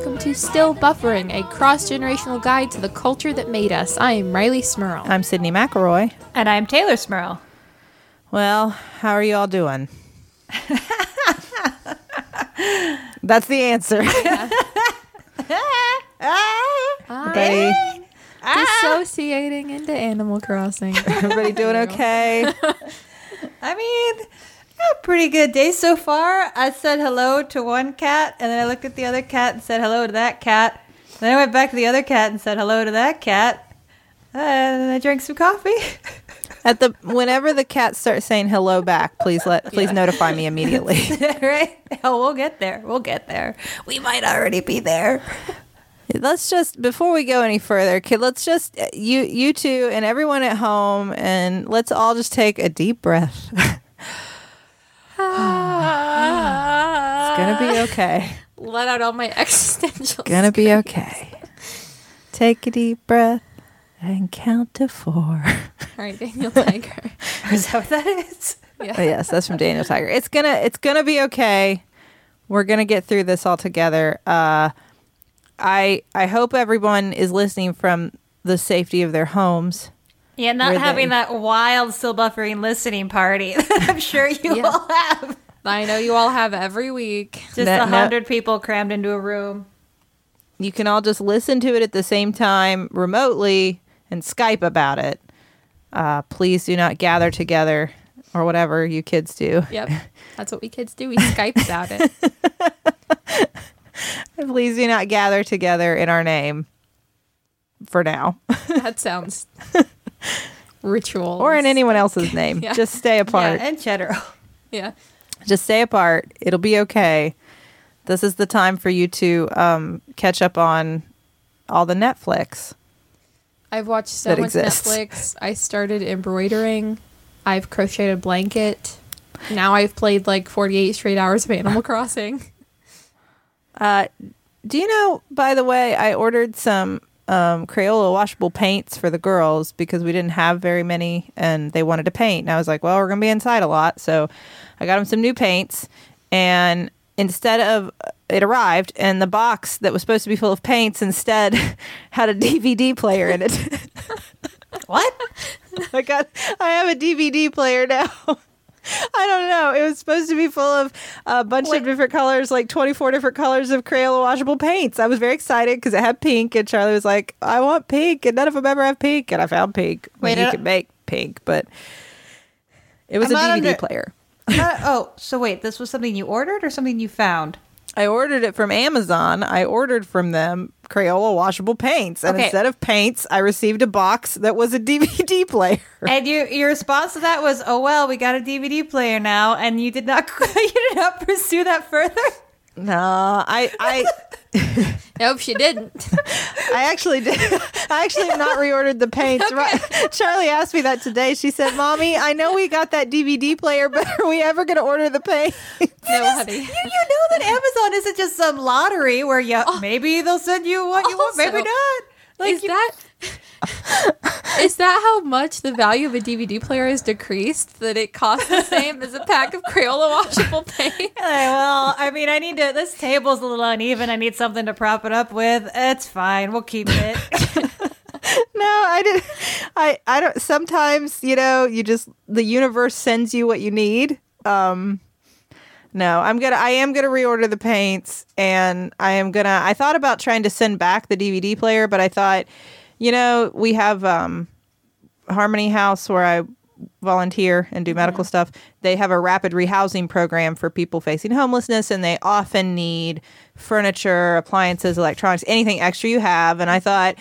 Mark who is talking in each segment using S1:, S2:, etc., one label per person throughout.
S1: Hello, and welcome to Still Buffering, a cross generational guide to the culture that made us. I am Rileigh Smirl.
S2: I'm Sydnee McElroy.
S3: And I'm Teylor Smirl.
S2: Well, how are you all doing? That's the answer. Everybody, ah. ah.
S1: Dissociating into Animal Crossing.
S2: everybody doing okay?
S3: I mean, a pretty good day so far. I said hello to one cat, and then I looked at the other cat and said hello to that cat. Then I went back to the other cat and said hello to that cat. And I drank some coffee.
S2: At the whenever the cats start saying hello back, please let please
S1: Yeah.
S2: notify me immediately.
S3: right? Oh, we'll get there. We'll get there. We might already be there.
S2: let's just before we go any further, kid, let's just you you two and everyone at home and let's all just take a deep breath. it's gonna be okay.
S1: Let out all my existential.
S2: It's gonna be okay. Take a deep breath and count to four.
S1: All right, Daniel Tiger.
S3: Is that what that is?
S1: Yeah.
S2: Oh, yes, that's from Daniel Tiger. It's gonna it's gonna be okay. We're gonna get through this all together. Uh, I I hope everyone is listening from the safety of their homes.
S3: Yeah, not
S2: Were
S3: having
S2: they-
S3: that wild, still buffering listening party that I'm sure you
S1: Yeah.
S3: all have.
S1: I know you all have every week.
S3: Just a
S2: no-
S3: hundred people crammed into a room.
S2: You can all just listen to it at the same time remotely and Skype about it. Uh, please do not gather together or whatever you kids do.
S1: Yep, that's what we kids do. We Skype about it.
S2: Please do not gather together in our name for now
S1: That sounds ritual.
S2: or in anyone else's name.
S1: Yeah.
S2: Just stay apart.
S3: Yeah, and cheddar.
S1: Yeah.
S2: just stay apart. It'll be okay. This is the time for you to um, catch up on all the Netflix.
S1: I've watched so much
S2: exists.
S1: Netflix. I started embroidering. I've crocheted a blanket. Now I've played like 48 straight hours of Animal Crossing.
S2: Uh, do you know, by the way, I ordered some um, Crayola washable paints for the girls because we didn't have very many and they wanted to paint. And I was like, well, we're going to be inside a lot. So I got them some new paints. And instead of it arrived, and the box that was supposed to be full of paints instead had a DVD player in it.
S3: What?
S2: I got I have a DVD player now. I don't know. It was supposed to be full of a bunch
S3: Wait.
S2: of different colors, like 24 different colors of Crayola washable paints. I was very excited because it had pink, and Charlie was like, I want pink, and none of them ever have pink. And I found pink.
S3: Wait,
S2: you can make pink, but it was
S3: I'm
S2: a DVD
S3: under-
S2: player.
S3: Uh, oh, so wait, this was something you ordered or something you found?
S2: I ordered it from Amazon. I ordered from them Crayola washable paints, and
S3: Okay.
S2: instead of paints, I received a box that was a DVD player.
S3: And your your response to that was, "Oh well, we got a DVD player now," and you did not you did not pursue that further.
S2: No, I, I,
S1: Nope, she didn't.
S2: I actually did. I actually have not reordered the paints. Right? Charlie asked me that today. She said, "Mommy, I know we got that DVD player, but are we ever going to order the paint?"
S1: No, honey.
S3: You, you know that Amazon isn't just some lottery where you oh. maybe they'll send you what you want, maybe not. Like
S1: is
S3: you-
S1: that is that how much the value of a DVD player has decreased? That it costs the same as a pack of Crayola washable paint?
S3: Well, I mean, I need to. This table's a little uneven. I need something to prop it up with. It's fine. We'll keep it.
S2: no, I did. I I don't. Sometimes you know, you just the universe sends you what you need. Um, no, I'm gonna. I am gonna reorder the paints, and I am gonna. I thought about trying to send back the DVD player, but I thought, you know, we have um, Harmony House where I volunteer and do medical stuff. They have a rapid rehousing program for people facing homelessness, and they often need furniture, appliances, electronics, anything extra you have. And I thought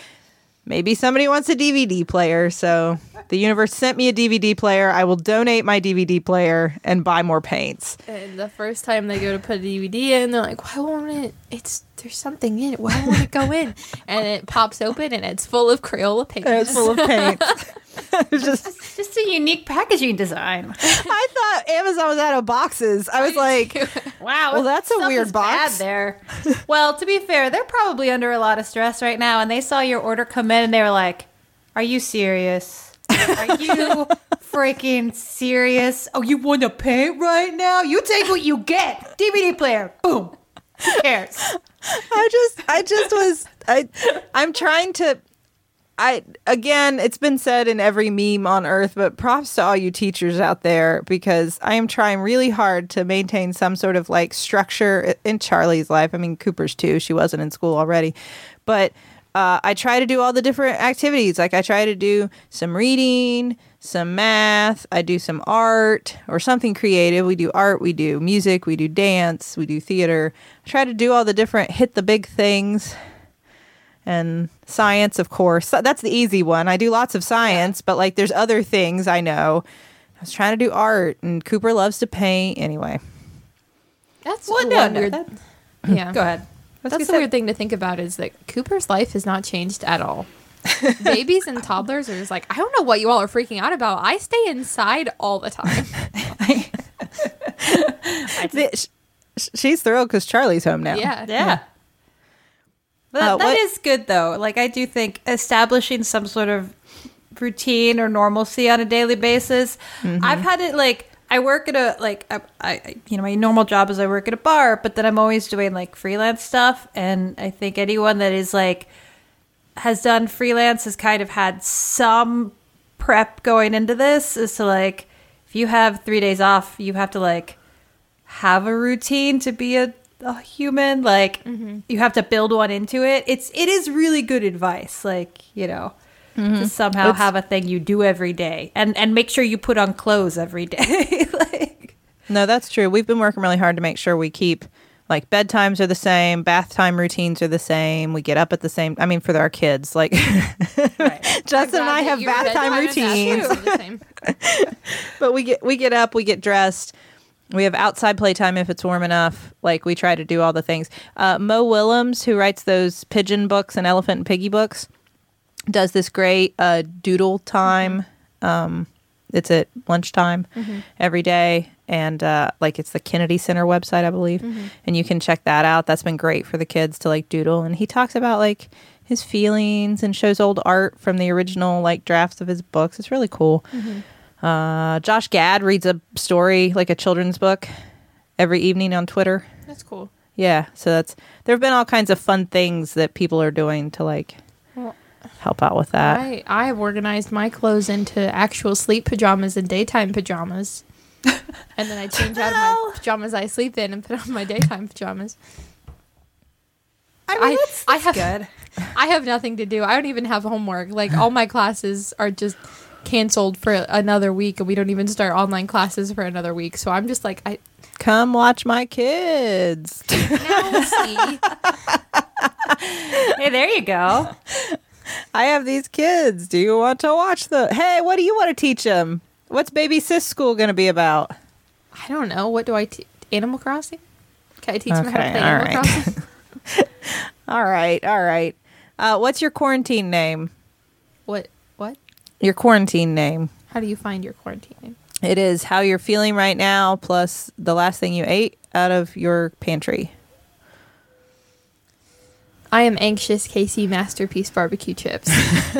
S2: maybe somebody wants a DVD player. So the universe sent me a DVD player. I will donate my DVD player and buy more paints.
S1: And the first time they go to put a DVD in, they're like, "Why won't it? It's there's something in it. Why won't it go in?" And it pops open, and it's full of Crayola paint.
S2: It's full of paint. It's just
S3: Just a unique packaging design.
S2: I thought Amazon was out of boxes. I was like,
S3: Wow.
S2: Well, that's a weird box.
S3: There. well, to be fair, they're probably under a lot of stress right now, and they saw your order come in, and they were like, "Are you serious? Are you freaking serious? Oh, you want to paint right now? You take what you get. DVD player. Boom. Who cares?
S2: I just I just was I I'm trying to I again it's been said in every meme on earth but props to all you teachers out there because I am trying really hard to maintain some sort of like structure in Charlie's life. I mean Cooper's too. She wasn't in school already. But uh, I try to do all the different activities. Like I try to do some reading, some math, I do some art or something creative. We do art, we do music, we do dance, we do theater. I try to do all the different hit the big things and science, of course. That's the easy one. I do lots of science, but like there's other things I know. I was trying to do art, and Cooper loves to paint anyway.
S1: That's
S3: Well,
S1: one
S3: no, no,
S1: weird.
S3: that-
S1: yeah,
S3: Go ahead. What's
S1: That's the weird thing to think about is that Cooper's life has not changed at all. Babies and toddlers are just like, I don't know what you all are freaking out about. I stay inside all the time.
S2: The- sh- sh- She's thrilled because Charlie's home now.
S1: Yeah.
S3: Yeah. But
S2: Uh,
S3: that is good though. Like I do think establishing some sort of routine or normalcy on a daily basis. I've had it like I work at a like I, I you know my normal job is I work at a bar, but then I'm always doing like freelance stuff and I think anyone that is like has done freelance has kind of had some prep going into this is to like if you have 3 days off, you have to like have a routine to be a, a human like mm-hmm. you have to build one into it it's it is really good advice like you know to mm-hmm. somehow
S2: It's-
S3: have a thing you do every day and and make sure you put on clothes every day like
S2: No, that's true. We've been working really hard to make sure we keep like bedtimes are the same, bath time routines are the same. We get up at the same. I mean, for our kids, like Justin and I have bath time routines, but we get we get up, we get dressed. We have outside playtime if it's warm enough. Like we try to do all the things. Uh, Mo Willems, who writes those pigeon books and elephant and piggy books, does this great uh, doodle time. Um, it's at lunchtime every day, and uh, like it's the Kennedy Center website, I believe, and you can check that out. That's been great for the kids to like doodle, and he talks about like his feelings and shows old art from the original like drafts of his books. It's really cool. Uh, Josh Gad reads a story like a children's book every evening on Twitter.
S1: That's cool.
S2: Yeah, so that's there have been all kinds of fun things that people are doing to like
S1: Well,
S2: help out with that.
S1: I I have organized my clothes into actual sleep pajamas and daytime pajamas. and then I change out of my pajamas I sleep in and put on my daytime pajamas.
S3: i
S1: I-
S3: that's,
S1: I have-
S3: good
S1: I have nothing to do. I don't even have homework. Like all my classes are just canceled for another week and we don't even start online classes for another week. So I'm just like I
S2: Come watch my kids.
S1: now see.
S3: hey there you go
S2: I have these kids. Do you want to watch the? Hey, what do you want to teach them? What's baby sis school going to be about?
S1: I don't know. What do I teach? Animal Crossing? Can I teach them how to play
S2: all
S1: Animal
S2: right.
S1: Crossing?
S2: All right, all right. Uh, what's your quarantine name?
S1: What?
S2: Your quarantine name.
S1: How do you find your quarantine name?
S2: It is how you're feeling right now, plus the last thing you ate out of your pantry.
S1: I am anxious KC Masterpiece barbecue chips.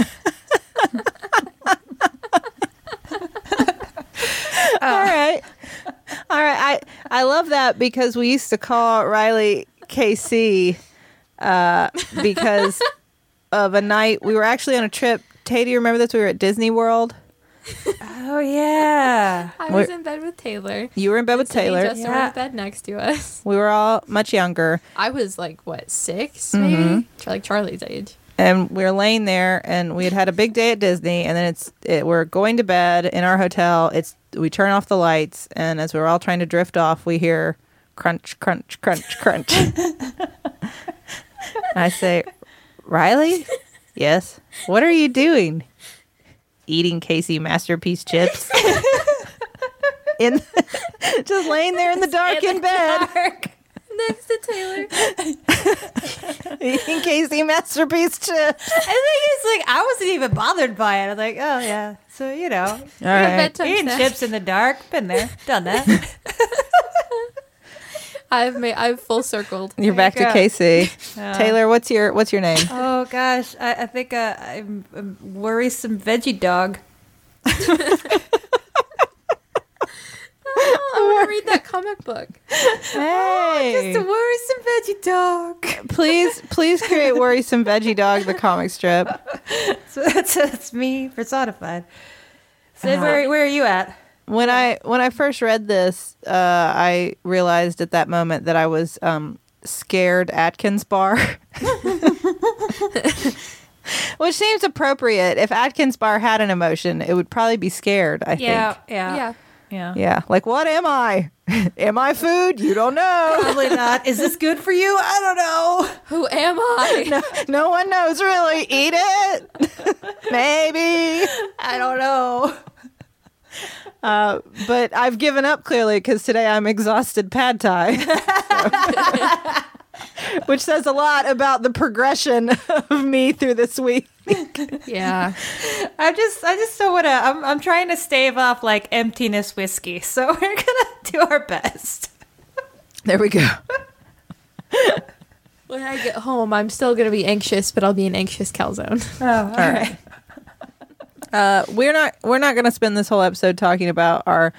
S2: all right, all right. I I love that because we used to call Rileigh KC uh, because of a night we were actually on a trip. Tay, do you remember this? We were at Disney World.
S3: oh yeah
S1: I
S2: What-
S1: was in bed with Teylor.
S2: You were in bed with Teylor.
S1: Just
S3: Yeah.
S1: in bed next to us.
S2: We were all much younger.
S1: I was like what 6
S2: Mm-hmm.
S1: maybe, Char- like Charlie's age.
S2: and we were laying there and we had had a big day at disney and then it's it, we're going to bed in our hotel it's we turn off the lights and as we're all trying to drift off we hear crunch crunch crunch crunch i say rileigh yes what are you doing eating KC Masterpiece chips in just laying there in the dark in, bed Dark.
S1: Next to Teylor.
S2: eating KC Masterpiece chips
S3: I think it's like I wasn't even bothered by it. I was like, oh yeah. So you know,
S2: all right
S3: eating
S1: snack.
S3: chips in the dark, been there, done that.
S1: I've made. I've full circled.
S2: You're back to. Casey.
S3: Yeah.
S2: Teylor, what's your what's your name?
S3: oh gosh, I, I think uh, I'm a worrisome veggie dog.
S1: Oh, I want to read that comic book.
S2: Hey,
S3: Just a worrisome veggie dog.
S2: please, please create worrisome veggie dog the comic strip.
S3: So that's, that's me personified. Sid, where, where are you at?
S2: When I when I first read this, uh, I realized at that moment that I was um, scared Atkins bar. Which seems appropriate. If Atkins bar had an emotion, it would probably be scared, I
S3: Yeah,
S2: think.
S3: yeah,
S1: Yeah.
S3: yeah.
S2: Yeah. Like, what am I? am I food? You don't know.
S3: Probably not. Is this good for you? I don't know.
S1: Who am I?
S2: no one knows really. Eat it. Maybe.
S3: I don't know.
S2: Uh, but I've given up clearly because today I'm exhausted pad thai. Which says a lot about the progression of me through this week.
S1: yeah.
S3: I just, I just don't want to. I'm, I'm trying to stave off like emptiness whiskey. So we're gonna do our best.
S2: There we go.
S1: When I get home, I'm still gonna be anxious, but I'll be an anxious calzone.
S3: Oh, all right.
S2: Uh, we're not we're not going to spend this whole episode talking about our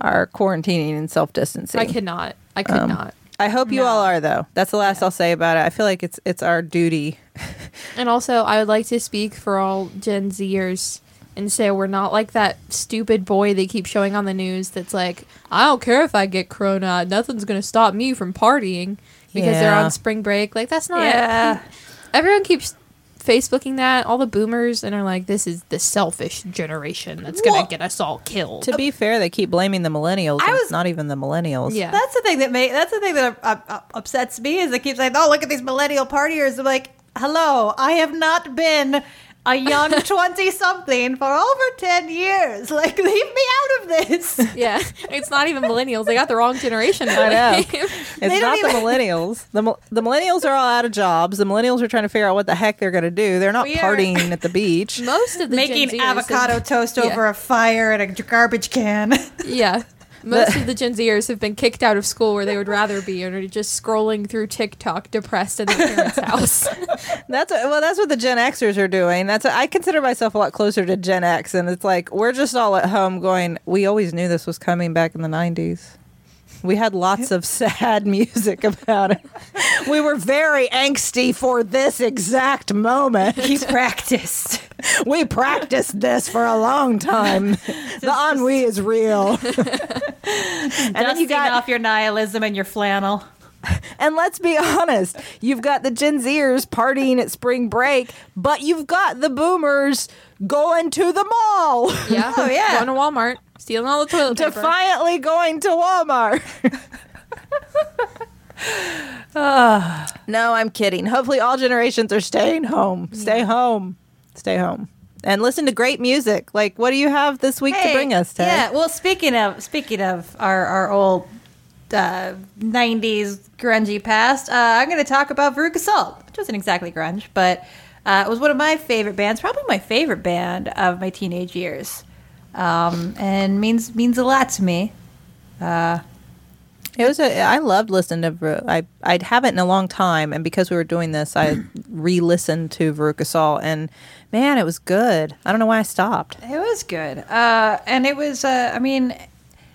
S2: our quarantining and self distancing.
S1: I cannot. I could
S2: Um,
S1: not.
S2: I hope you
S3: No.
S2: all are though. That's the last I'll say about it. I feel like it's it's our duty.
S1: And also, I would like to speak for all Gen Zers and say we're not like that stupid boy they keep showing on the news that's like, I don't care if I get corona, nothing's gonna stop me from partying because they're on spring break. Like that's not.
S3: Yeah.
S1: Everyone keeps Facebooking that. All the boomers and are like, this is the selfish generation that's gonna
S3: Well-
S1: get us all killed.
S2: To be fair, they keep blaming the millennials.
S3: I was-
S2: it's not even the millennials.
S1: yeah.
S3: That's the thing that make that's the thing that uh, uh, upsets me is they keep saying, "Oh, look at these millennial partiers." I'm like, "Hello, I have not been a young twenty something for over ten years. Like, leave me out of this."
S1: yeah. It's not even millennials. They got the wrong generation.
S2: I know. It's
S3: don't
S2: not the millennials. The the millennials are all out of jobs. The millennials are trying to figure out what the heck they're going to do. They're not
S3: We are-
S2: partying at the beach.
S1: Most of the
S3: Making
S1: Gen Zers have-
S3: avocado toast
S1: Yeah.
S3: over a fire in a garbage can.
S1: Yeah. Most of the Gen Zers have been kicked out of school where they would rather be and are just scrolling through TikTok depressed in their parents' house.
S2: That's what, well, that's what the Gen Xers are doing. That's I consider myself a lot closer to Gen X, and it's like we're just all at home going. We always knew this was coming back in the '90s. We had lots of sad music about it. We were very angsty for this exact moment.
S3: he practiced.
S2: We practiced this for a long time. The ennui is real. and then you got
S3: off your nihilism and your flannel.
S2: And let's be honest, you've got the Gen Zers partying at spring break, but you've got the boomers going to the mall.
S1: Yeah.
S3: Oh, yeah.
S1: Going to Walmart, stealing all the toilet paper.
S2: Defiantly going to Walmart. no, I'm kidding. Hopefully, all generations are staying home. Stay home. Stay home. And listen to great music. Like, what do you have this week to bring us, Ted?
S3: Yeah. Well, speaking of speaking of our our old uh, '90s grungy past, uh, I'm going to talk about Veruca Salt, which wasn't exactly grunge, but uh, it was one of my favorite bands, probably my favorite band of my teenage years, um, and means means a lot to me.
S2: It was a. I loved listening to. Ver- I I haven't in a long time, and because we were doing this, I re-listened to Veruca Salt, and man, it was good. I don't know why I stopped.
S3: It was good. Uh, and it was, uh, I mean,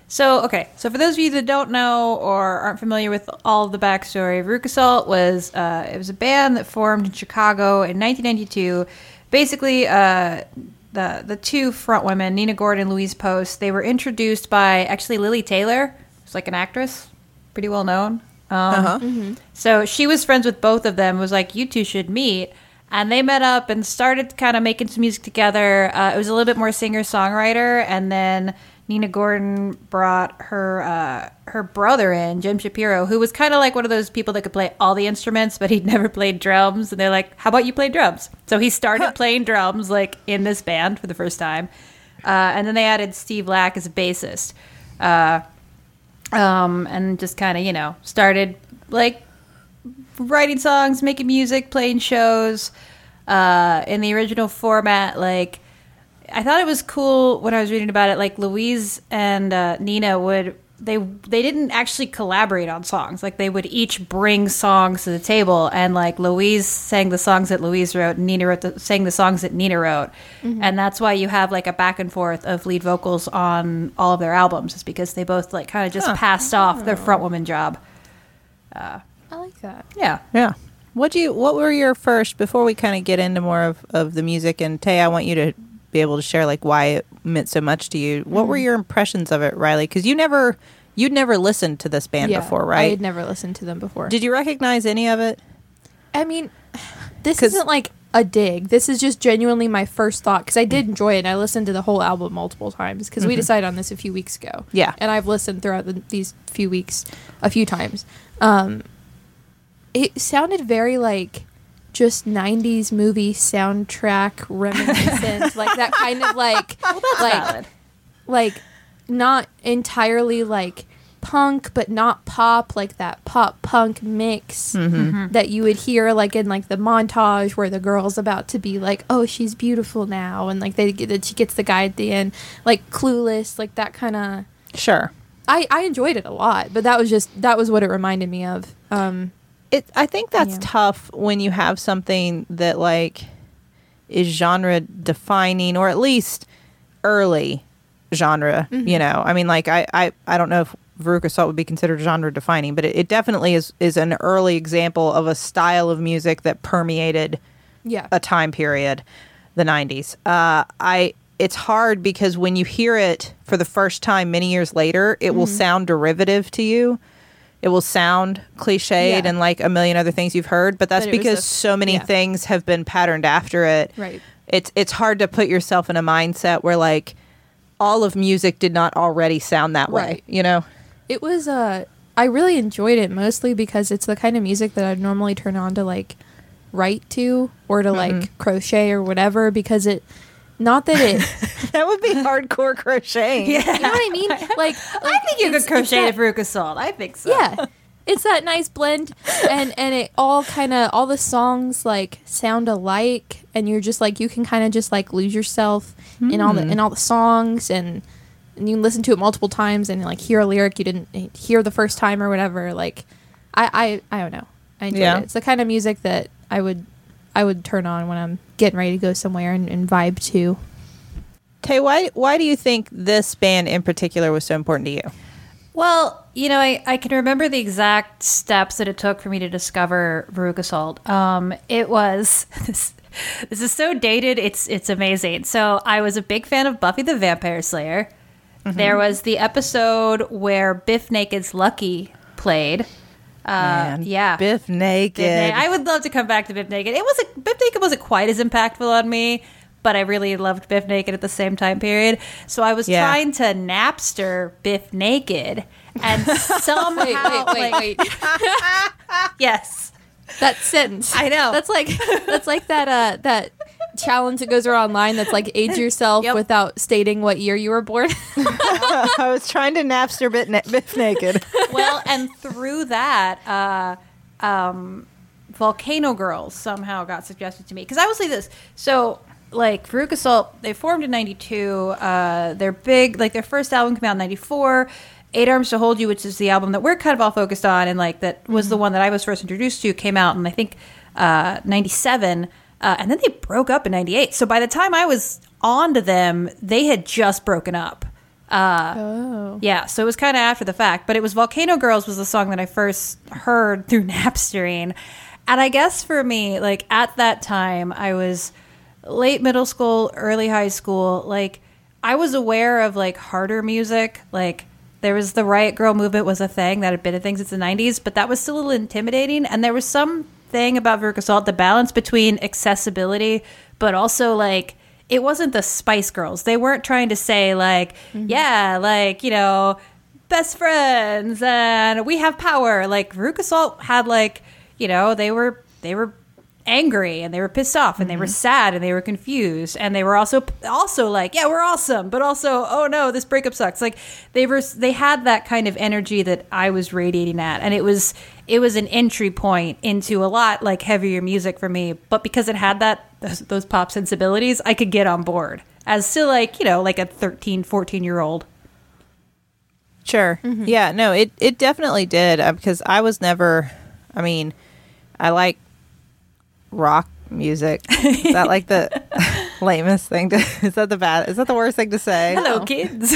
S3: so, okay. So, for those of you that don't know or aren't familiar with all of the backstory, Veruca Salt was, uh, it was a band that formed in Chicago in 1992. Basically, uh, the, the two front women, Nina Gordon and Louise Post, they were introduced by actually Lili Taylor, who's like an actress, pretty well known. Um,
S2: Uh-huh.
S3: so she was friends with both of them. Was like, you two should meet, and they met up and started kind of making some music together. Uh, it was a little bit more singer songwriter, and then Nina Gordon brought her uh, her brother in, Jim Shapiro, who was kind of like one of those people that could play all the instruments, but he'd never played drums. And they're like, "How about you play drums?" So he started playing drums like in this band for the first time, uh, and then they added Steve Lack as a bassist. Uh, um, and just kind of you know started like writing songs, making music, playing shows uh, in the original format. Like I thought it was cool when I was reading about it. Like Louise and uh, Nina would they they didn't actually collaborate on songs. Like they would each bring songs to the table, and like Louise sang the songs that Louise wrote, and Nina wrote the, sang the songs that Nina wrote, and that's why you have like a back and forth of lead vocals on all of their albums. Is because they both like kind of just passed off their front woman job.
S1: Oh, I like that.
S3: Yeah.
S2: Yeah. What do you? What were your first? Before we kind of get into more of, of the music, and Tay, I want you to be able to share like why it meant so much to you. What were your impressions of it, Rileigh? Because you never, you'd never listened to this band before, right?
S1: I
S2: right?
S1: had never listened to them before.
S2: Did you recognize any of it?
S1: I mean, this isn't like a dig. This is just genuinely my first thought because I did enjoy it. and I listened to the whole album multiple times because we decided on this a few weeks ago.
S2: Yeah.
S1: and I've listened throughout the, these few weeks a few times. Um, it sounded very like just 90s movie soundtrack reminiscent like that kind of like like
S3: valid.
S1: like not entirely like punk but not pop like that pop punk mix that you would hear like in like the montage where the girl's about to be like oh she's beautiful now and like they get that she gets the guy at the end like clueless like that kind of
S2: Sure.
S1: I, I enjoyed it a lot but that was just that was what it reminded me of um
S2: It. I think that's
S1: Yeah.
S2: tough when you have something that like is genre defining, or at least early genre. You know, I mean, like I, I, I don't know if Veruca Salt would be considered genre defining, but it, it definitely is is an early example of a style of music that permeated
S1: yeah
S2: a time period, the '90s. Uh, I it's hard because when you hear it for the first time many years later, it will sound derivative to you. It will sound cliched
S1: Yeah.
S2: and like a million other things you've heard, but that's
S1: But
S2: because
S1: a-
S2: so many
S1: yeah.
S2: things have been patterned after it.
S1: Right.
S2: It's it's hard to put yourself in a mindset where like all of music did not already sound that way.
S1: Right.
S2: You know?
S1: It was uh I really enjoyed it mostly because it's the kind of music that I'd normally turn on to like write to or to like crochet or whatever because it not that it
S2: That would be hardcore crocheting.
S3: Yeah.
S1: you know what I mean? Like,
S3: I think you could crochet to Veruca Salt. I think so.
S1: Yeah. It's that nice blend and and it all kind of all the songs like sound alike and you're just like you can kind of just like lose yourself in all the hmm. in all the songs and and you listen to it multiple times and like hear a lyric you didn't hear the first time or whatever like I I, I don't know I enjoy
S2: Yeah.
S1: it it's the kind of music that I would I would turn on when I'm getting ready to go somewhere and, and vibe to
S2: Tay, why why do you think this band in particular was so important to you?
S3: Well, you know, I, I can remember the exact steps that it took for me to discover Veruca Salt. Um, it was this, this is so dated. It's it's amazing. So I was a big fan of Buffy the Vampire Slayer. There was the episode where Bif Naked's Lucky played. Uh, yeah,
S2: Bif naked.
S3: Biff Na- I would love to come back to Bif Naked. It wasn't Bif Naked wasn't quite as impactful on me, but I really loved Bif Naked at the same time period. So I was
S2: Yeah.
S3: trying to Napster Bif Naked, and somehow,
S1: wait wait wait wait
S3: yes,
S1: that sentence
S3: I know.
S1: that's like that's like that uh that challenge that goes around online that's like age yourself
S3: Yep.
S1: without stating what year you were born
S2: I was trying to Napster bit na- Bif naked.
S3: well, and through that, uh, um, Volcano Girls somehow got suggested to me because I will say this. So, like Veruca Salt, they formed in '92. Uh, they're big. Like their first album came out in '94. Eight Arms to Hold You, which is the album that we're kind of all focused on, and like that was the one that I was first introduced to, came out in I think uh, '97, uh, and then they broke up in '98. So by the time I was on to them, they had just broken up. Uh,
S1: oh
S3: yeah, so it was kind of after the fact, but it was Volcano Girls was the song that I first heard through Napstering. And I guess for me, like at that time, I was late middle school, early high school. Like I was aware of like harder music. Like there was the Riot Grrrl movement was a thing that had been a thing since the 90s, but that was still a little intimidating. And there was some thing about Veruca Salt, the balance between accessibility, but also like it wasn't the Spice Girls. They weren't trying to say like, mm-hmm. yeah, like you know, best friends and we have power. Like Veruca Salt had like, you know, they were they were angry and they were pissed off and they were sad and they were confused and they were also also like yeah we're awesome but also oh no this breakup sucks. Like they were they had that kind of energy that I was radiating at and it was it was an entry point into a lot like heavier music for me but because it had that those, those pop sensibilities I could get on board as still like you know like a 13 14 year old
S2: Sure. Yeah, no, it it definitely did uh, because I was never I mean, I like rock music. Is that like the lamest thing to Is that the bad? Is that the worst thing to say?
S3: hello kids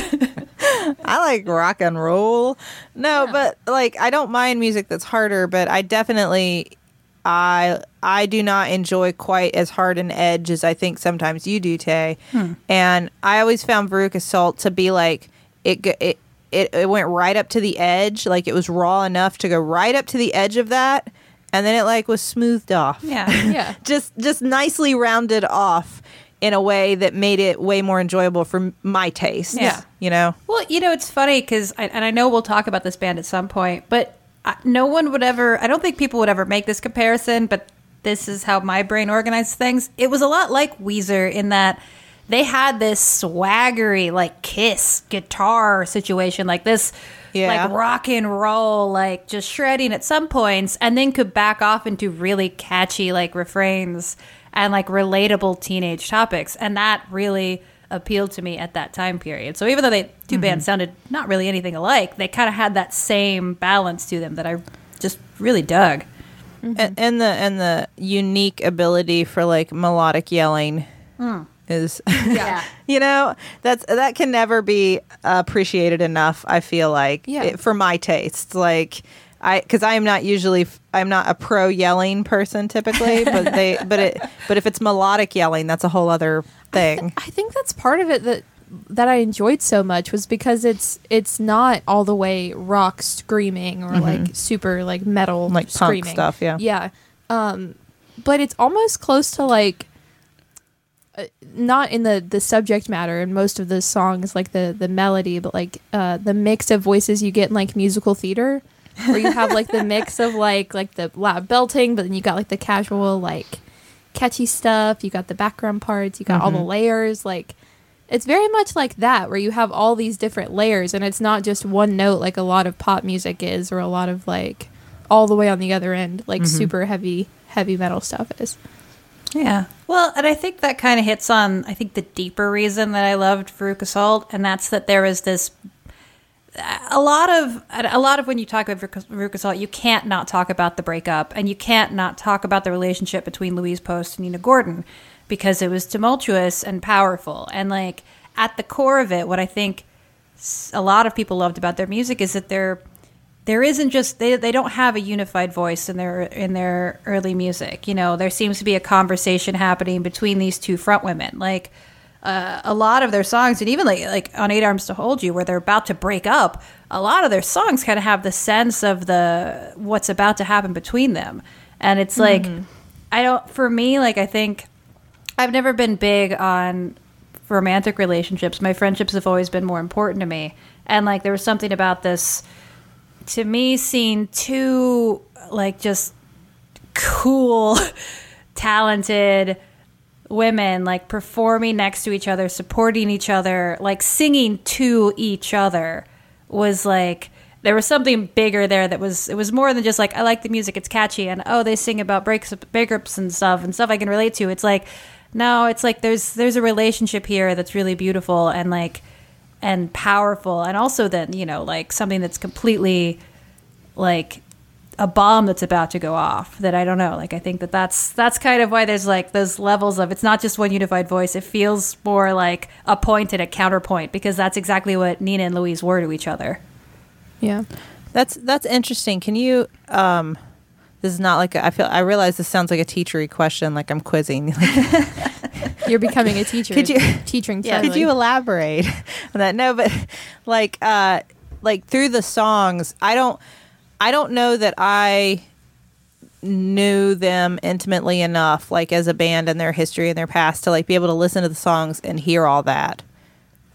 S2: I like rock and roll. No, but like I don't mind music that's harder, but I definitely I I do not enjoy quite as hard an edge as I think sometimes you do, Tay. Hmm. And I always found Veruca Salt to be like it it it, it went right up to the edge, like it was raw enough to go right up to the edge of that, and then it like was smoothed off
S3: Yeah.
S1: Yeah.
S2: just just nicely rounded off in a way that made it way more enjoyable for my taste.
S3: Yeah.
S2: you know.
S3: Well, you know, it's funny because, and I know we'll talk about this band at some point, but I, no one would ever, I don't think people would ever make this comparison, but this is how my brain organizes things. It was a lot like Weezer in that they had this swaggery, like Kiss guitar situation, like this.
S2: Yeah.
S3: Like rock and roll, like just shredding at some points, and then could back off into really catchy like refrains and like relatable teenage topics. And that really appealed to me at that time period. So even though they 2 mm-hmm. bands sounded not really anything alike, they kind of had that same balance to them that I just really dug. Mm-hmm.
S2: and, and the and the unique ability for like melodic yelling mm. Is
S3: Yeah.
S2: you know that's that can never be appreciated enough i feel like
S1: Yeah.
S2: it- for my taste like i because i am not usually I'm not a pro yelling person typically but they but it but if it's melodic yelling that's a whole other thing
S1: I think that's part of it that that I enjoyed so much was because it's it's not all the way rock screaming or like super like metal
S2: Mm-hmm. Like punk
S1: screaming.
S2: stuff, yeah.
S1: Yeah. Um but it's almost close to like uh, not in the the subject matter in most of the songs like the the melody but like uh the mix of voices you get in like musical theater where you have like the mix of like like the loud belting but then you got like the casual like catchy stuff. You got the background parts. You got all the layers. Like it's very much like that where you have all these different layers and it's not just one note like a lot of pop music is or a lot of like all the way on the other end like super heavy heavy metal stuff is.
S3: Yeah. Well, and I think that kind of hits on, I think, the deeper reason that I loved Veruca Salt, and that's that there was this. A lot of a lot of when you talk about Veruca- Salt, you can't not talk about the breakup, and you can't not talk about the relationship between Louise Post and Nina Gordon, because it was tumultuous and powerful, and like at the core of it, what I think a lot of people loved about their music is that they're there isn't just they, they don't have a unified voice in their in their early music you know there seems to be a conversation happening between these two front women like uh, a lot of their songs and even like like on eight arms to hold you where they're about to break up a lot of their songs kind of have the sense of the what's about to happen between them and it's like i don't for me like i think I've never been big on romantic relationships. My friendships have always been more important to me. And like there was something about this to me seeing two like just cool talented women like performing next to each other, supporting each other, like singing to each other was like there was something bigger there that was it was more than just like I like the music, it's catchy and oh they sing about breaks breakups and stuff and stuff I can relate to. It's like no, it's like there's there's a relationship here that's really beautiful and like and powerful and also then, you know, like something that's completely like a bomb that's about to go off that I don't know. Like I think that that's that's kind of why there's like those levels of it's not just one unified voice. It feels more like a point and a counterpoint because that's exactly what Nina and Louise were to each other.
S1: yeah
S2: That's that's interesting. Can you um this is not like a, I feel I realize this sounds like a teachery question like I'm quizzing. Like,
S1: you're becoming a teacher
S2: Could you-
S1: teaching
S3: Yeah.
S2: Could you elaborate on that? No, but like uh like through the songs, I don't I don't know that I knew them intimately enough like as a band and their history and their past to like be able to listen to the songs and hear all that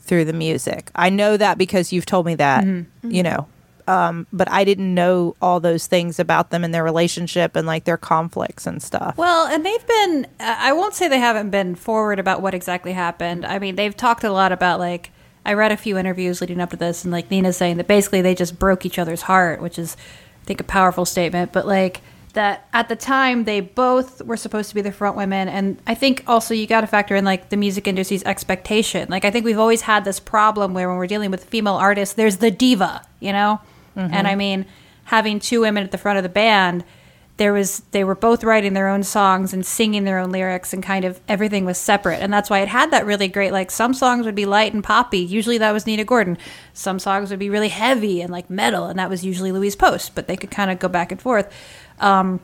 S2: through the music. I know that because you've told me that, you know. Um, but I didn't know all those things about them and their relationship and like their conflicts and stuff.
S3: Well, and they've been, I won't say they haven't been forward about what exactly happened. I mean, they've talked a lot about, like, I read a few interviews leading up to this, and, like, Nina's saying that basically they just broke each other's heart, which is, I think, a powerful statement. But, like, that at the time they both were supposed to be the front women. And I think also you got to factor in, like, the music industry's expectation. Like, I think we've always had this problem where when we're dealing with female artists, there's the diva, you know? And I mean, having two women at the front of the band, there was they were both writing their own songs and singing their own lyrics and kind of everything was separate. And that's why it had that really great like some songs would be light and poppy. Usually that was nina gordon. Some songs would be really heavy and like metal and that was usually louise post but they could kind of go back and forth. Um,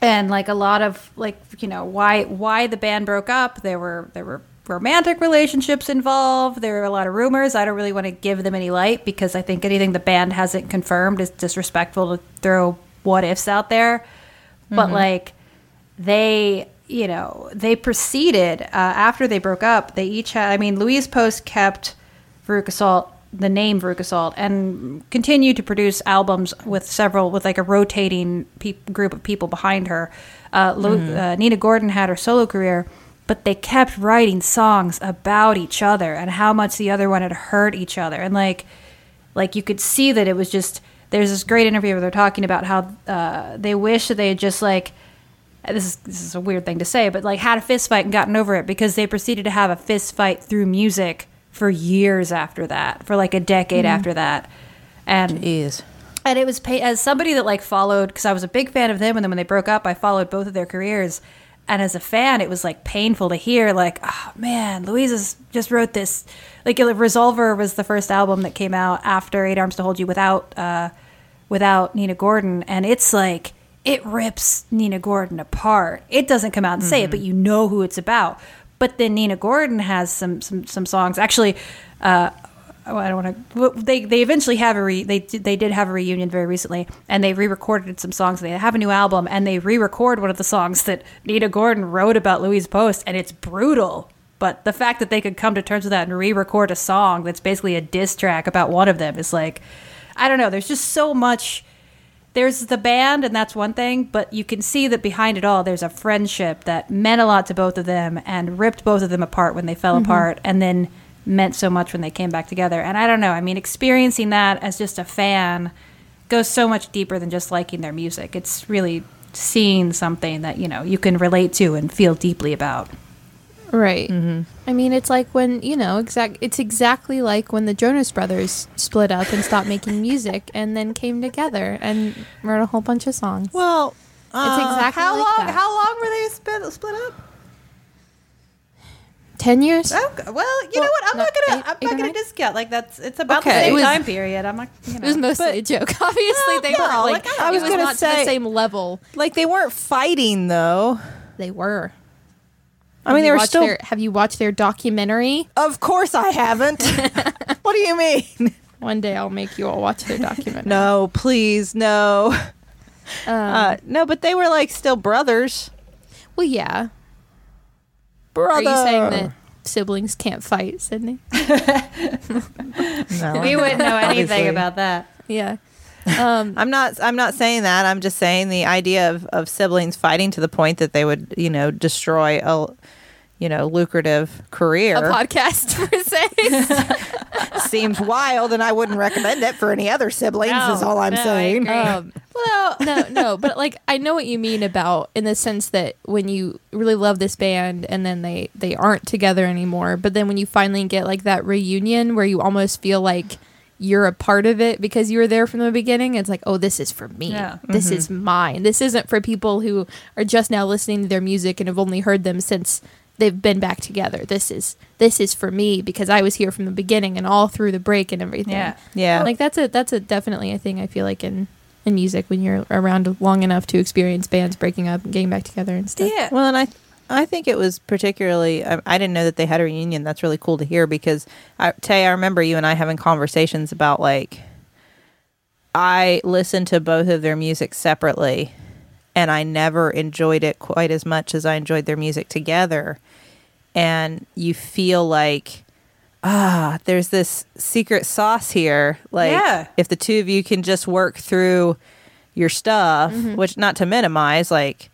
S3: and like a lot of like you know why why the band broke up there were there were romantic relationships involved. There are a lot of rumors. I don't really want to give them any light because i think anything the band hasn't confirmed is disrespectful to throw what ifs out there. But like they you know they proceeded uh, after they broke up they each had i mean louise post kept Veruca Salt, the name Veruca Salt, and continued to produce albums with several, with like a rotating peop group of people behind her. Uh, Lu- uh, Nina Gordon had her solo career, but they kept writing songs about each other and how much the other one had hurt each other. And like, like you could see that it was just, there's this great interview where they're talking about how uh, they wish that they had just like, this is this is a weird thing to say, but like had a fist fight and gotten over it because they proceeded to have a fist fight through music for years after that, for like a decade after that, and
S2: Is
S3: and it was pay- as somebody that like followed because I was a big fan of them, and then when they broke up, I followed both of their careers. And as a fan, it was like painful to hear, like, oh man, Louisa's just wrote this. Like, Resolver was the first album that came out after Eight Arms to Hold You without, uh, without Nina Gordon, and it's like it rips Nina Gordon apart. It doesn't come out and say it, but you know who it's about. But then Nina Gordon has some some some songs. Actually, uh, oh, I don't want to. They they eventually have a re, they they did have a reunion very recently, and they re-recorded some songs. They have a new album, and they re-record one of the songs that Nina Gordon wrote about Louise Post, and it's brutal. But the fact that they could come to terms with that and re-record a song that's basically a diss track about one of them is like, I don't know. There's just so much there's the band and that's one thing but you can see that behind it all there's a friendship that meant a lot to both of them and ripped both of them apart when they fell mm-hmm. apart and then meant so much when they came back together and i don't know i mean experiencing that as just a fan goes so much deeper than just liking their music it's really seeing something that you know you can relate to and feel deeply about
S1: Right.
S2: Mm-hmm.
S1: I mean, it's like when you know exact. It's exactly like when the Jonas Brothers split up and stopped making music, and then came together and wrote a whole bunch of songs.
S2: well. uh,
S1: exactly
S3: how
S1: like
S3: long
S1: that.
S3: how long were they split, split up
S1: Ten years.
S3: Oh, well, you know what? I'm
S1: no,
S3: not gonna.
S1: eight-
S3: I'm
S1: eight
S3: not gonna
S1: nine?
S3: discount. Like that's it's about
S2: Okay,
S3: the same
S2: was-
S3: time period. I'm not. You know.
S1: It was mostly
S2: But-
S1: a joke. Obviously, they
S3: no,
S1: weren't like.
S3: like, I
S2: I was
S1: was
S2: gonna
S1: not to
S2: say-
S1: the same level.
S2: Like they weren't fighting though.
S1: They were.
S2: I mean,
S1: Have
S2: they were still.
S1: Their, have you watched their documentary?
S2: Of course, I haven't. what do you mean?
S1: One day I'll make you all watch their documentary.
S2: No, please, no.
S1: Um,
S2: Uh, no, but they were like still brothers.
S1: well, yeah.
S2: Brother.
S1: Are you saying that siblings can't fight, Sydnee?
S2: No.
S3: we wouldn't know anything about that.
S1: Yeah. Um,
S2: I'm not. I'm not saying that. I'm just saying the idea of, of siblings fighting to the point that they would, you know, destroy a, you know, lucrative career
S1: a podcast per se.
S2: seems wild, and I wouldn't recommend it for any other siblings.
S3: No,
S2: is all I'm
S3: no,
S2: saying.
S3: agree.
S1: um, well, no, no, but like I know what you mean about in the sense that when you really love this band and then they they aren't together anymore, but then when you finally get like that reunion where you almost feel like you're a part of it because you were there from the beginning, it's like, oh, this is for me.
S3: Yeah.
S1: This is mine. This isn't for people who are just now listening to their music and have only heard them since they've been back together. This is this is for me because I was here from the beginning and all through the break and everything.
S3: Yeah.
S2: Yeah.
S1: Like that's a that's a definitely a thing I feel like in in music when you're around long enough to experience bands breaking up and getting back together and stuff.
S3: Yeah.
S2: Well, and I, I think it was particularly. I, I didn't know that they had a reunion. That's really cool to hear because I Tay, I remember you and I having conversations about like. I listened to both of their music separately, and I never enjoyed it quite as much as I enjoyed their music together. And you feel like, ah, there's this secret sauce here. Like,
S3: Yeah.
S2: if the two of you can just work through your stuff,
S1: Mm-hmm.
S2: which not to minimize, like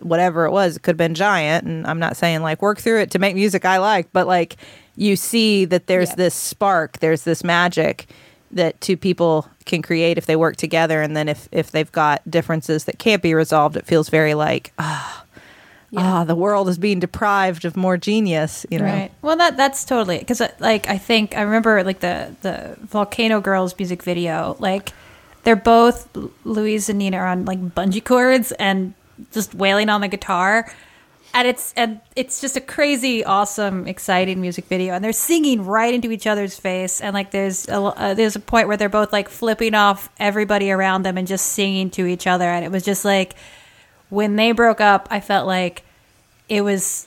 S2: whatever it was, it could have been giant. And I'm not saying like work through it to make music I like, but like you see that there's
S1: Yeah.
S2: this spark, there's this magic that two people can create if they work together. And then if, if they've got differences that can't be resolved, it feels very like, ah,
S1: Yeah.
S2: ah, the world is being deprived of more genius, you know?
S3: Right. Well, that that's totally because like I think I remember like the the Volcano Girls music video like they're both Louise and Nina are on like bungee cords and just wailing on the guitar. And it's and it's just a crazy, awesome, exciting music video, and they're singing right into each other's face. And like, there's a uh, there's a point where they're both like flipping off everybody around them and just singing to each other. And it was just like when they broke up, I felt like it was,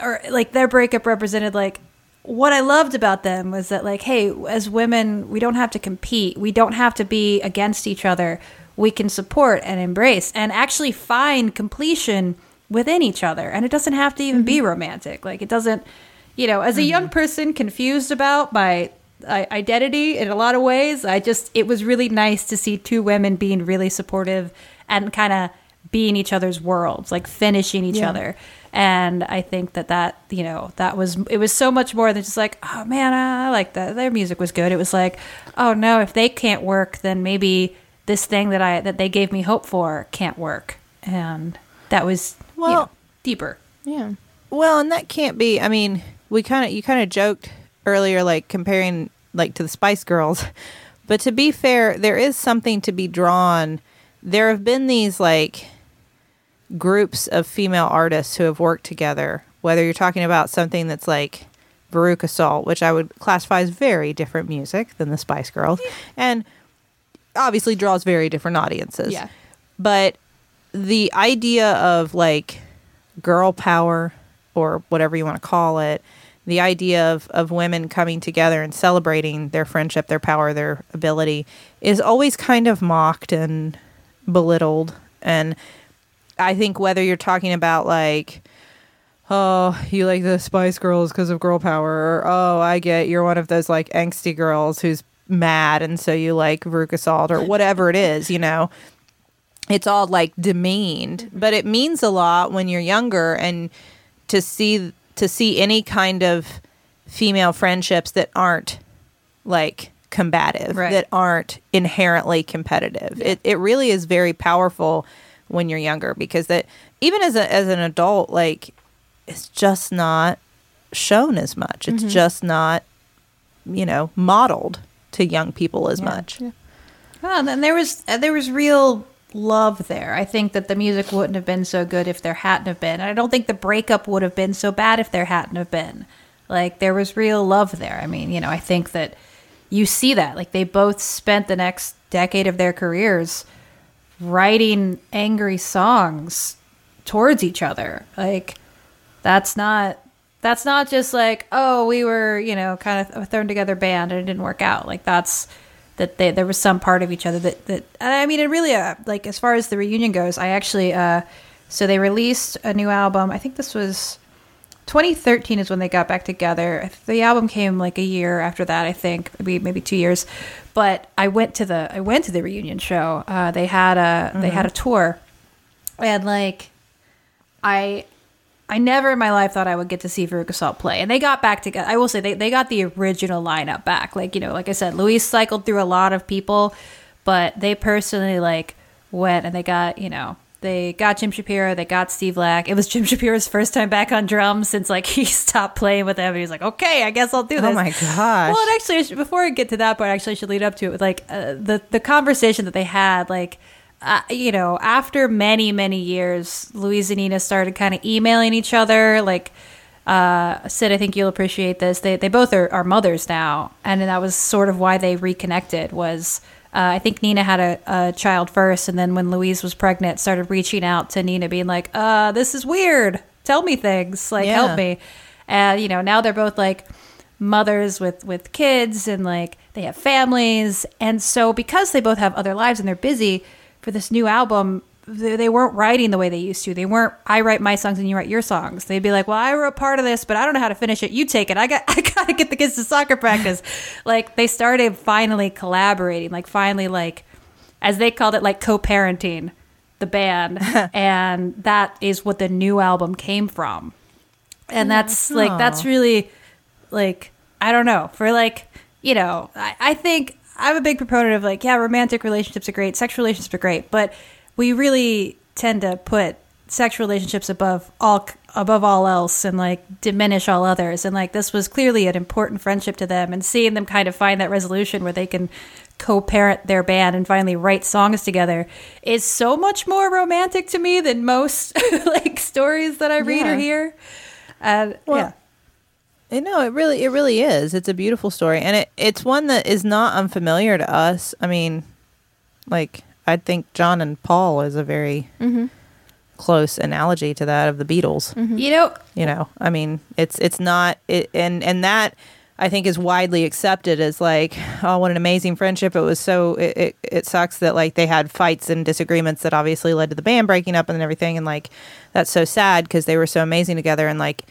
S3: or like their breakup represented like what I loved about them was that like, hey, as women, we don't have to compete. We don't have to be against each other. We can support and embrace and actually find completion within each other. And it doesn't have to even be mm-hmm. romantic. Like it doesn't, you know, as a young mm-hmm. person confused about my identity in a lot of ways, I just it was really nice to see two women being really supportive and kind of being each other's worlds, like finishing each
S1: Yeah.
S3: other. And I think that that you know that was it was so much more than just like oh man I like that their music was good. It was like oh no if they can't work then maybe this thing that I that they gave me hope for can't work. And that was well
S2: Well-
S3: deeper.
S1: Yeah.
S2: Well, and that can't be. I mean, we kind of you kind of joked earlier, like comparing like to the Spice Girls, but to be fair, there is something to be drawn. There have been these like groups of female artists who have worked together. Whether you're talking about something that's like Veruca Salt, which I would classify as very different music than the Spice Girls, and obviously draws very different audiences
S1: Yeah.
S2: but the idea of like girl power or whatever you want to call it the idea of, of women coming together and celebrating their friendship their power their ability is always kind of mocked and belittled. And i think whether you're talking about like oh you like the spice girls because of girl power or oh i get you're one of those like angsty girls who's mad and so you like Veruca Salt or whatever it is you know it's all like demeaned but it means a lot when you're younger and to see to see any kind of female friendships that aren't like combative
S3: Right.
S2: that aren't inherently competitive. It, it really is very powerful when you're younger because that even as a as an adult like it's just not shown as much. It's just not you know modeled to young people as much.
S1: Yeah.
S3: Well, and then there was uh, there was real love there. I think that the music wouldn't have been so good if there hadn't have been. And I don't think the breakup would have been so bad if there hadn't have been. Like there was real love there. I mean, you know, I think that you see that. Like they both spent the next decade of their careers writing angry songs towards each other. Like that's not that's not just like oh we were you know kind of a thrown together band and it didn't work out like that's that they there was some part of each other that that i mean it really uh, like as far as the reunion goes i actually uh so they released a new album. I think this was 2013 is when they got back together. The album came like a year after that i think maybe maybe two years. But i went to the i went to the reunion show. Uh they had a they had a tour. And like I I never in my life thought I would get to see Veruca Salt play. And they got back together. I will say they, they got the original lineup back. Like, you know, like I said, Louise cycled through a lot of people, but they personally like went and they got, you know, they got Jim Shapiro, they got Steve Lack. It was Jim Shapiro's first time back on drums since like he stopped playing with them and he's like, okay, I guess I'll do this.
S2: Oh my gosh.
S3: Well, and actually, before I get to that part, actually, I should lead up to it with like uh, the the conversation that they had. Like, uh, you know, after many many years, Louise and Nina started kind of emailing each other. Like, uh, Sid, I think you'll appreciate this. They they both are, are mothers now, and that was sort of why they reconnected. Was uh, I think Nina had a, a child first, and then when Louise was pregnant, started reaching out to Nina, being like, "Uh, this is weird. Tell me things. Like,
S2: Yeah.
S3: help me." And you know, now they're both like mothers with with kids and like they have families and so because they both have other lives and they're busy for this new album they, weren't writing the way they used to. They weren't i write my songs and you write your songs. They'd be like well i wrote part of this but i don't know how to finish it. You take it. I got i gotta get the kids to soccer practice. Like they started finally collaborating like finally like as they called it like co-parenting the band. And that is what the new album came from. And that's like that's really like I don't know. For like you know I, I think I'm a big proponent of like yeah romantic relationships are great sexual relationships are great but we really tend to put sex relationships above all above all else and like diminish all others and like this was clearly an important friendship to them and seeing them kind of find that resolution where they can co-parent their band and finally write songs together is so much more romantic to me than most like stories that I read
S2: Yeah.
S3: or hear. And
S2: Well,
S3: yeah.
S2: You know, it really, it really is. It's a beautiful story, and it, it's one that is not unfamiliar to us. I mean, like I think John and Paul is a very
S1: Mm-hmm.
S2: close analogy to that of the Beatles.
S3: You know,
S2: You know, I mean, it's it's not, it, and and that I think is widely accepted as like, oh, what an amazing friendship. It was so. It it, it sucks that like they had fights and disagreements that obviously led to the band breaking up and everything, and like that's so sad because they were so amazing together, and like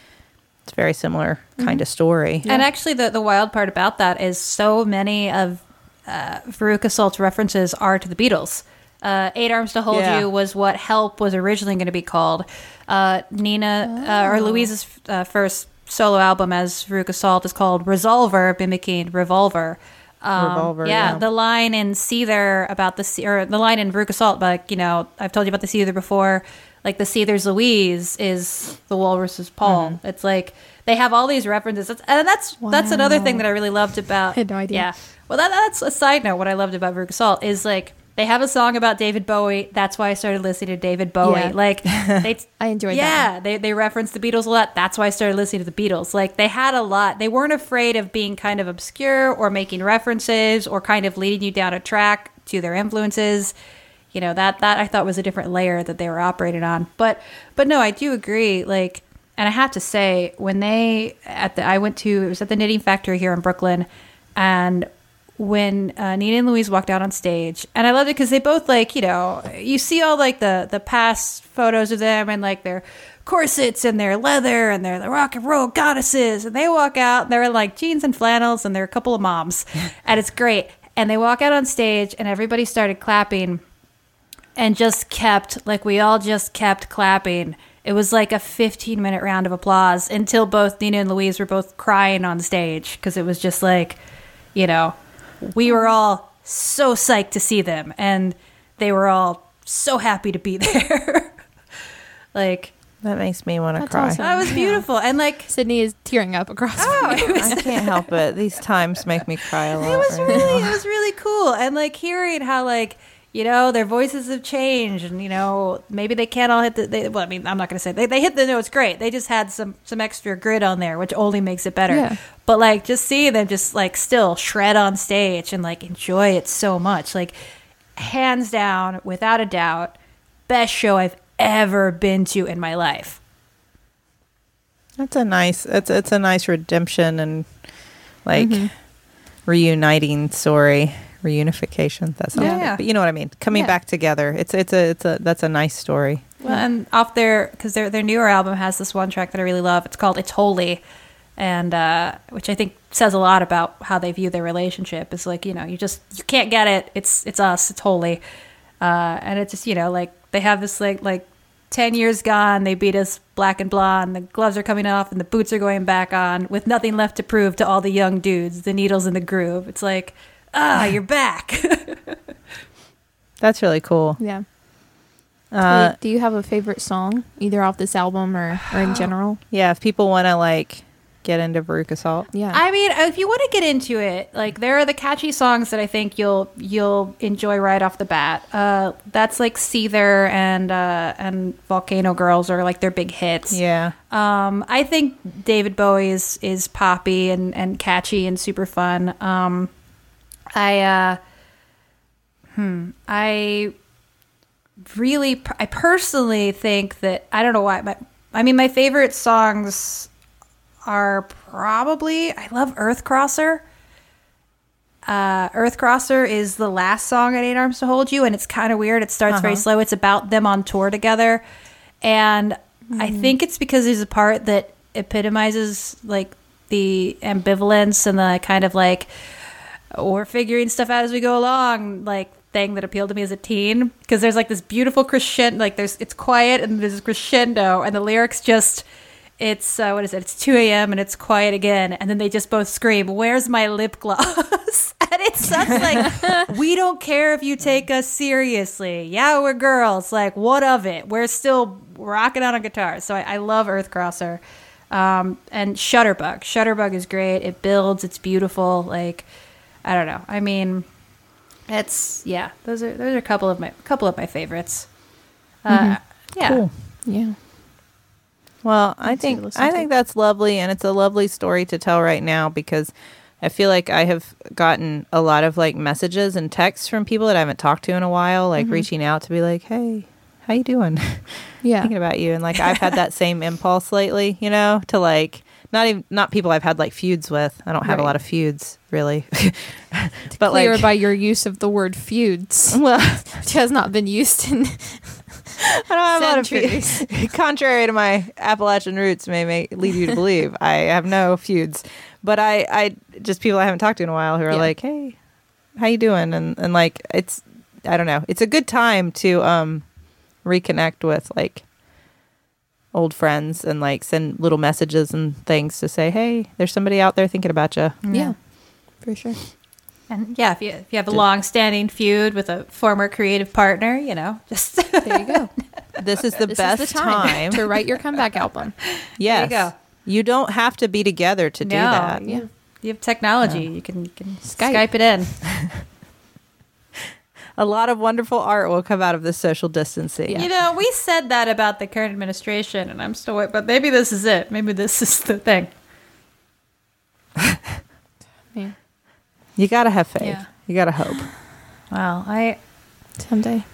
S2: it's a very similar kind of story.
S3: And actually, the, the wild part about that is so many of uh, Veruca Salt's references are to the Beatles. Uh, Eight Arms to Hold
S2: Yeah.
S3: You was what Help was originally going to be called. Uh, Nina, uh, or Louise's uh, first solo album as Veruca Salt is called Resolver, mimicking Revolver. Um,
S2: Revolver,
S3: yeah,
S2: yeah.
S3: the line in Seether about the, Se- or the line in Veruca Salt, like, you know, I've told you about the Seether before. Like the Seether's Louise is the Walrus's Paul.
S2: Mm-hmm.
S3: It's like they have all these references. That's, and that's that's another thing that I really loved about.
S1: I had no idea.
S3: Yeah. Well, that, that's a side note. What I loved about Veruca Salt is like they have a song about David Bowie. That's why I started listening to David Bowie.
S1: Yeah.
S3: Like they,
S1: I enjoyed that
S3: yeah, they they reference the Beatles a lot. That's why I started listening to the Beatles. Like they had a lot. They weren't afraid of being kind of obscure or making references or kind of leading you down a track to their influences. You know that that I thought was a different layer that they were operating on. But but no, I do agree. Like, and I have to say when they at the I went to it was at the Knitting Factory here in Brooklyn, and when uh, Nina and Louise walked out on stage, and I loved it because they both like you know you see all like the the past photos of them and like their corsets and their leather and they're the rock and roll goddesses, and they walk out and they're in like jeans and flannels and they're a couple of moms, and it's great. And they walk out on stage and everybody started clapping and just kept like we all just kept clapping. It was like a 15 minute round of applause until both Nina and Louise were both crying on stage because it was just like, you know, we were all so psyched to see them and they were all so happy to be there. like
S2: That makes me want to cry.
S1: awesome.
S3: that was beautiful and like
S1: Sydnee is tearing up across.
S3: oh, it was
S2: I can't help it. These times make me cry a lot.
S3: it was
S2: right
S3: really
S2: now.
S3: it was really cool and like hearing how like you know their voices have changed and you know maybe they can't all hit the they, well i mean i'm not going to say they, they hit the notes great they just had some some extra grit on there which only makes it better
S1: Yeah.
S3: but like just seeing them just like still shred on stage and like enjoy it so much like hands down without a doubt best show i've ever been to in my life
S2: That's a nice. It's it's a nice redemption and like mm-hmm. reuniting story, reunification. That's.
S3: Yeah.
S2: Yeah. But you know what I mean. Coming
S1: Yeah.
S2: back together. It's it's a it's a that's a nice story.
S3: Well, and off their because their their newer album has this one track that I really love. It's called "It's Holy," and uh, which I think says a lot about how they view their relationship. It's like you know you just you can't get it. It's it's us. It's holy, uh, and it's just you know like they have this like like ten years gone. They beat us black and blonde. The gloves are coming off and the boots are going back on with nothing left to prove to all the young dudes. The needles in the groove. It's like ah, you're back.
S2: That's really cool.
S1: Yeah.
S2: Uh,
S1: Wait, do you have a favorite song, either off this album or, or in general?
S2: yeah. If people want to like get into Veruca Salt,
S1: Yeah.
S3: I mean, if you want to get into it, like there are the catchy songs that I think you'll you'll enjoy right off the bat. Uh, that's like Seether and uh, and Volcano Girls are like their big hits.
S2: yeah.
S3: Um, I think David Bowie is is poppy and, and catchy and super fun. Um, I uh, hmm, I really, I personally think that I don't know why. but I mean, my favorite songs are probably I love Earth Crosser. Uh, Earth Crosser is the last song at Eight Arms to Hold You, and it's kind of weird. It starts very
S2: Uh-huh.
S3: slow. It's about them on tour together, and I think it's because there's a part that epitomizes like the ambivalence and the kind of like we're figuring stuff out as we go along like thing that appealed to me as a teen. Because there's like this beautiful crescendo like there's it's quiet and there's a crescendo and the lyrics just it's uh, what is it? It's 2 a.m and it's quiet again and then they just both scream where's my lip gloss? And it's such like we don't care if you take us seriously. Yeah we're girls like what of it? We're still rocking out on guitar. So i, I love earthcrosser um, and shutterbug. Shutterbug is great. It builds. It's beautiful. Like i don't know i mean It's yeah. Those are those are a couple of my couple of my favorites. Uh,
S1: Mhm.
S3: Yeah.
S2: Cool.
S1: Yeah.
S2: Well, I
S1: That's good to
S2: think I think that's lovely, and it's a lovely story to tell right now because I feel like I have gotten a lot of like messages and texts from people that I haven't talked to in a while, like
S1: Mhm.
S2: reaching out to be like, "Hey, how you doing?"
S1: Yeah.
S2: Thinking about you, and like I've had that same impulse lately, you know, to like not even not people I've had like feuds with. I don't have a lot of feuds really, but
S1: Clear
S2: like
S1: by your use of the word feuds,
S2: well,
S1: which has not been used in
S2: I don't have a lot of feuds. Contrary to my Appalachian roots may make, lead you to believe, I have no feuds. But I, I just people I haven't talked to in a while who are
S1: Yeah.
S2: like, "Hey, how you doing?" And and like it's, I don't know, it's a good time to um reconnect with like old friends and like send little messages and things to say, "Hey, there's somebody out there thinking about you."
S1: Yeah. For sure.
S3: And yeah, if you if you have a long-standing feud with a former creative partner, you know, just
S1: There you go.
S2: This is the
S1: this
S2: best
S1: is the time,
S2: time.
S1: to write your comeback album.
S2: yes.
S3: go.
S2: You don't have to be together to do that.
S3: You, you have technology. You can, you can
S1: Skype.
S3: Skype. it in.
S2: A lot of wonderful art will come out of this social distancing.
S1: Yeah.
S3: You know, we said that about the current administration, and I'm still wait. But maybe this is it. Maybe this is the thing.
S1: Yeah.
S2: You gotta have faith.
S3: Yeah.
S2: You gotta hope.
S3: Well, I
S1: Someday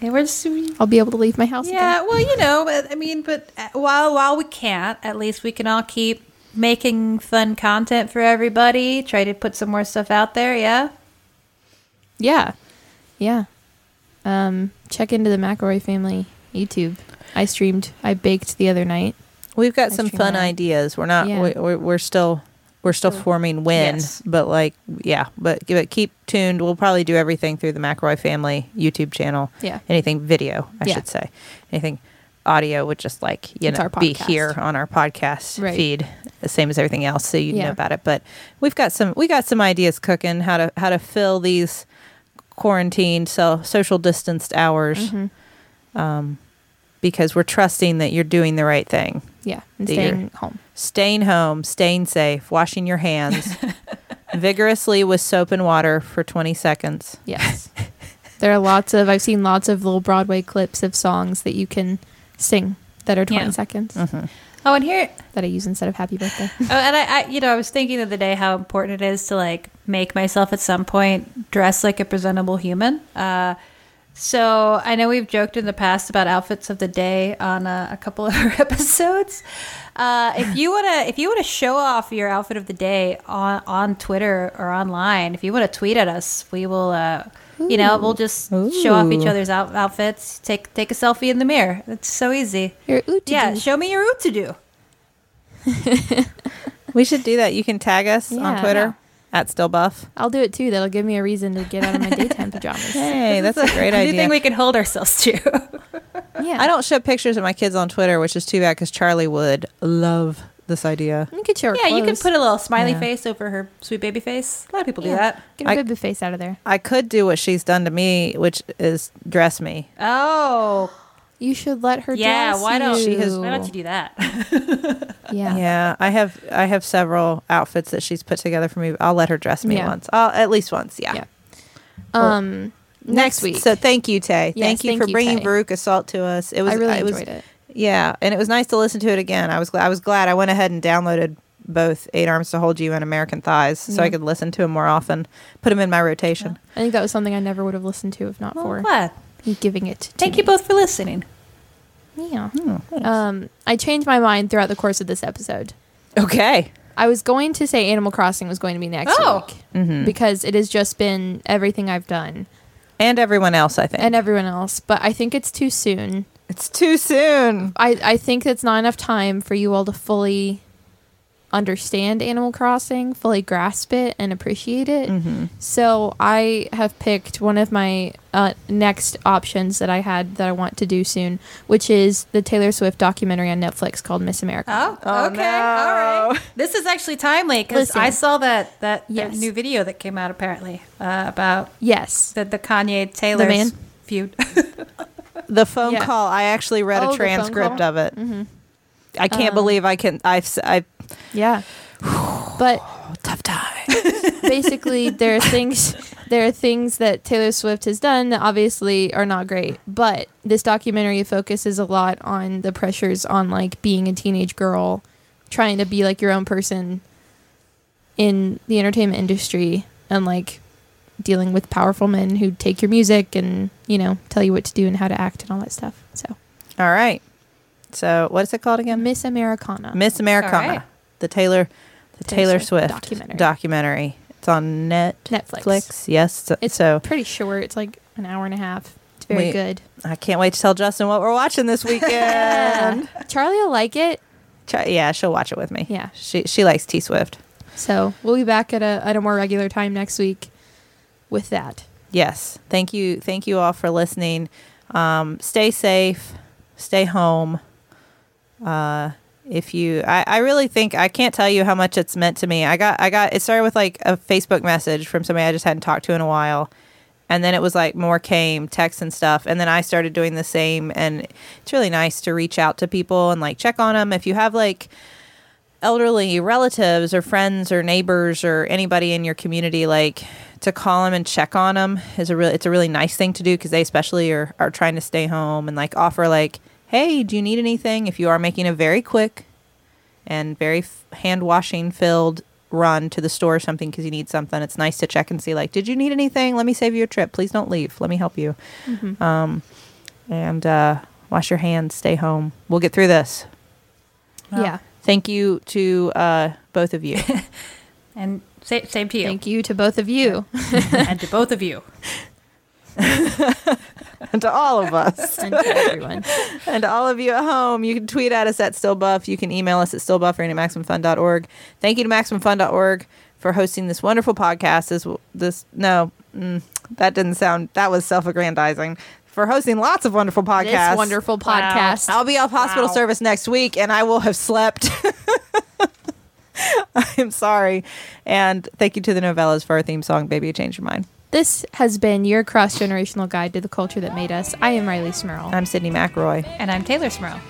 S3: yeah, we're just
S1: I'll be able to leave my house
S3: yeah.
S1: again.
S3: Well, you know, but, I mean, but uh, while while we can't, at least we can all keep making fun content for everybody. Try to put some more stuff out there. Yeah.
S1: Yeah. Yeah. Um, check into the McElroy family YouTube. I streamed, I baked the other night.
S2: We've got
S1: I
S2: some fun
S1: that.
S2: ideas. We're not.
S1: Yeah.
S2: We, we're, we're still. We're still forming when,
S3: Yes.
S2: but like, yeah, but, but keep tuned. We'll probably do everything through the McElroy family YouTube channel.
S1: Yeah.
S2: Anything video, I
S1: Yeah.
S2: should say. Anything audio would just like you
S1: It's
S2: know be here on our podcast
S1: Right.
S2: feed, the same as everything else, so you
S1: Yeah.
S2: know about it. But we've got some. We got some ideas cooking how to how to fill these quarantined, so social distanced hours.
S1: Mhm.
S2: um, because we're trusting that you're doing the right thing.
S1: Yeah. And staying home.
S2: Staying home, staying safe, washing your hands vigorously with soap and water for 20 seconds.
S1: Yes. there are lots of, I've seen lots of little Broadway clips of songs that you can sing that are 20
S3: Yeah.
S1: seconds
S2: Mm-hmm.
S3: Oh, and here
S1: that I use instead of happy birthday.
S3: Oh, and I, I, you know, I was thinking the other day how important it is to like make myself at some point dress like a presentable human. Uh, so I know we've joked in the past about outfits of the day on uh, a couple of our episodes. Uh, if you wanna, if you wanna show off your outfit of the day on on Twitter or online, if you wanna tweet at us, we will. Uh, you know, we'll just show off each other's out- outfits. Take take a selfie in the mirror. It's so easy.
S1: Your ooh
S3: Yeah, show me your oot to do.
S2: We should do that. You can tag us on
S1: Yeah.
S2: Twitter at stillbuff.
S1: I'll do it too. That'll give me a reason to get out of my daytime pajamas.
S2: Hey, that's a great idea.
S3: Anything
S2: idea.
S3: we can hold ourselves to.
S1: Yeah.
S2: I don't show pictures of my kids on Twitter, which is too bad because Charlie would love this idea.
S1: You could show her
S3: Yeah, you can
S1: clothes.
S3: put a little smiley
S2: Yeah.
S3: face over her sweet baby face. A lot of people do
S1: Yeah.
S3: that.
S1: Get her
S2: I-
S1: baby face out of there.
S2: I could do what she's done to me, which is dress me.
S3: Oh,
S1: You should let her
S3: yeah.
S1: dress
S3: Why don't
S2: She has-
S1: you.
S3: Why don't you do that?
S1: Yeah.
S2: Yeah, I have I have several outfits that she's put together for me. I'll let her dress me
S1: Yeah.
S2: once. I'll, at least once. Yeah.
S1: Yeah. Um next week.
S2: So thank you, Tay.
S1: Yes,
S2: thank you
S1: thank
S2: for
S1: you,
S2: bringing
S1: Tay.
S2: Veruca Salt to us. It was
S1: I really
S2: it was,
S1: enjoyed it.
S2: Yeah, and it was nice to listen to it again. I was glad. I was glad I went ahead and downloaded both Eight Arms to Hold You and American Thighs, so I could listen to them more often. Put them in my rotation.
S1: I think that was something I never would have listened to if not
S3: Well,
S1: for
S3: glad.
S1: giving it to
S3: Thank
S1: me.
S3: you both for listening.
S1: Yeah.
S2: Hmm.
S1: Um, I changed my mind throughout the course of this episode.
S2: okay.
S1: I was going to say Animal Crossing was going to be next
S3: Oh.
S1: week
S2: hmm
S1: because it has just been everything I've done
S2: And everyone else, I think.
S1: and everyone else, but I think it's too soon.
S2: It's too soon.
S1: I, I think it's not enough time for you all to fully understand Animal Crossing, fully grasp it, and appreciate it.
S2: hmm
S1: So I have picked one of my uh, next options that I had that I want to do soon, which is the Taylor Swift documentary on Netflix called Miss America.
S3: Oh,
S2: Oh,
S3: okay,
S2: no.
S3: all right. This is actually timely because I saw that that,
S1: Yes.
S3: that new video that came out apparently uh, about
S1: Yes.
S3: the the Kanye Taylor
S1: man?
S3: feud.
S2: The phone
S1: Yeah.
S2: call. I actually read
S1: Oh,
S2: a
S1: the phone
S2: transcript
S1: call?
S2: of it.
S1: hmm
S2: I can't
S1: Um,
S2: believe I can. I've. s- I
S1: Yeah. but
S2: tough time.
S1: basically there are things there are things that Taylor Swift has done that obviously are not great, but this documentary focuses a lot on the pressures on like being a teenage girl, trying to be like your own person in the entertainment industry and like dealing with powerful men who take your music and, you know, tell you what to do and how to act and all that stuff. So,
S2: All right. So what is it called again?
S1: Miss Americana.
S2: Miss Americana.
S3: All right.
S2: The Taylor the
S1: Taylor
S2: Taylor,
S1: Swift
S2: Swift,
S1: documentary.
S2: documentary. It's on net
S1: Netflix.
S2: Yes. So,
S1: It's
S2: so
S1: pretty short. It's like an hour and a half. It's very
S2: We-
S1: good.
S2: I can't wait to tell Justin what we're watching this weekend.
S1: Charlie will like it.
S2: Ch- yeah, she'll watch it with me.
S1: Yeah.
S2: She she likes T Swift.
S1: So we'll be back at a at a more regular time next week with that.
S2: Yes. Thank you. Thank you all for listening. Um, stay safe. Stay home. Uh, if you, I, I really think I can't tell you how much it's meant to me. I got, I got. It started with like a Facebook message from somebody I just hadn't talked to in a while, and then it was like more came texts and stuff, and then I started doing the same. And it's really nice to reach out to people and like check on them. If you have like elderly relatives or friends or neighbors or anybody in your community like to call them and check on them is a really it's a really nice thing to do because they especially are, are trying to stay home and like offer like hey do you need anything? If you are making a very quick and very f- hand washing filled run to the store or something because you need something it's nice to check and see like did you need anything? Let me save you a trip. Please don't leave. Let me help you. Um, and uh, wash your hands stay home. We'll get through this.
S1: Yeah.
S2: Thank you to uh, both of you.
S3: And sa- same to you.
S1: Thank you to both of you.
S3: and to both of you.
S2: and to all of us.
S1: and to everyone.
S2: and to all of you at home, you can tweet at us at stillbuff. You can email us at stillbuffering at maximumfun.org. Thank you to maximumfun.org for hosting this wonderful podcast. This, this no, mm, that didn't sound, that was self-aggrandizing. For hosting lots of wonderful podcasts.
S1: This wonderful podcast.
S2: I'll be off hospital
S3: Wow.
S2: service next week and I will have slept. I'm sorry. And thank you to the Nouvellas for our theme song, Baby, You Changed Your Mind.
S1: This has been your cross generational guide to the culture that made us. I am Rileigh Smirl.
S2: I'm Sydnee McElroy.
S3: And I'm Teylor Smirl.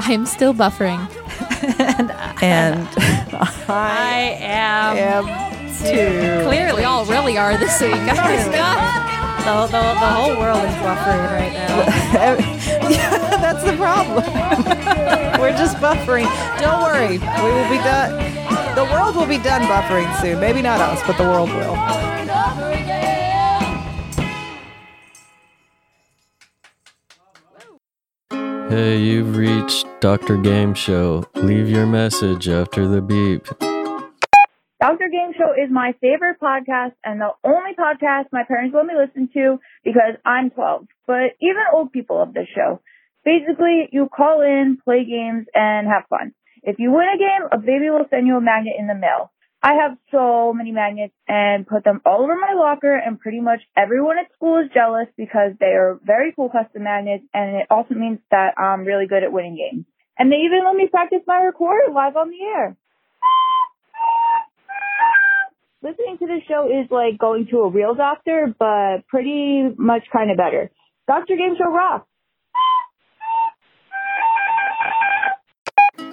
S1: I am still buffering.
S2: And
S3: I am
S2: am too.
S3: clearly
S1: We all really are this week.
S3: the, the, the whole world is buffering right now.
S2: Yeah, that's the problem. We're just buffering. Don't worry. We will be done. The world will be done buffering soon. Maybe not us, but the world will.
S4: Hey, you've reached Dr. Game Show. Leave your message after the beep.
S5: Dr. Game Show is my favorite podcast and the only podcast my parents let me listen to because I'm 12. But even old people love this show. Basically, you call in, play games, and have fun. If you win a game, a baby will send you a magnet in the mail. I have so many magnets and put them all over my locker and pretty much everyone at school is jealous because they are very cool custom magnets and it also means that I'm really good at winning games. And they even let me practice my recorder live on the air listening to this show is like going to a real doctor, but pretty much kind of better. Dr. Game Show rocks.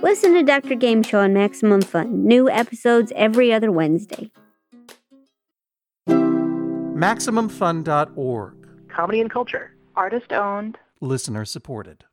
S6: Listen to Dr. Game Show on Maximum Fun. New episodes every other Wednesday.
S7: MaximumFun.org.
S8: comedy and culture.
S5: Artist owned.
S7: Listener supported.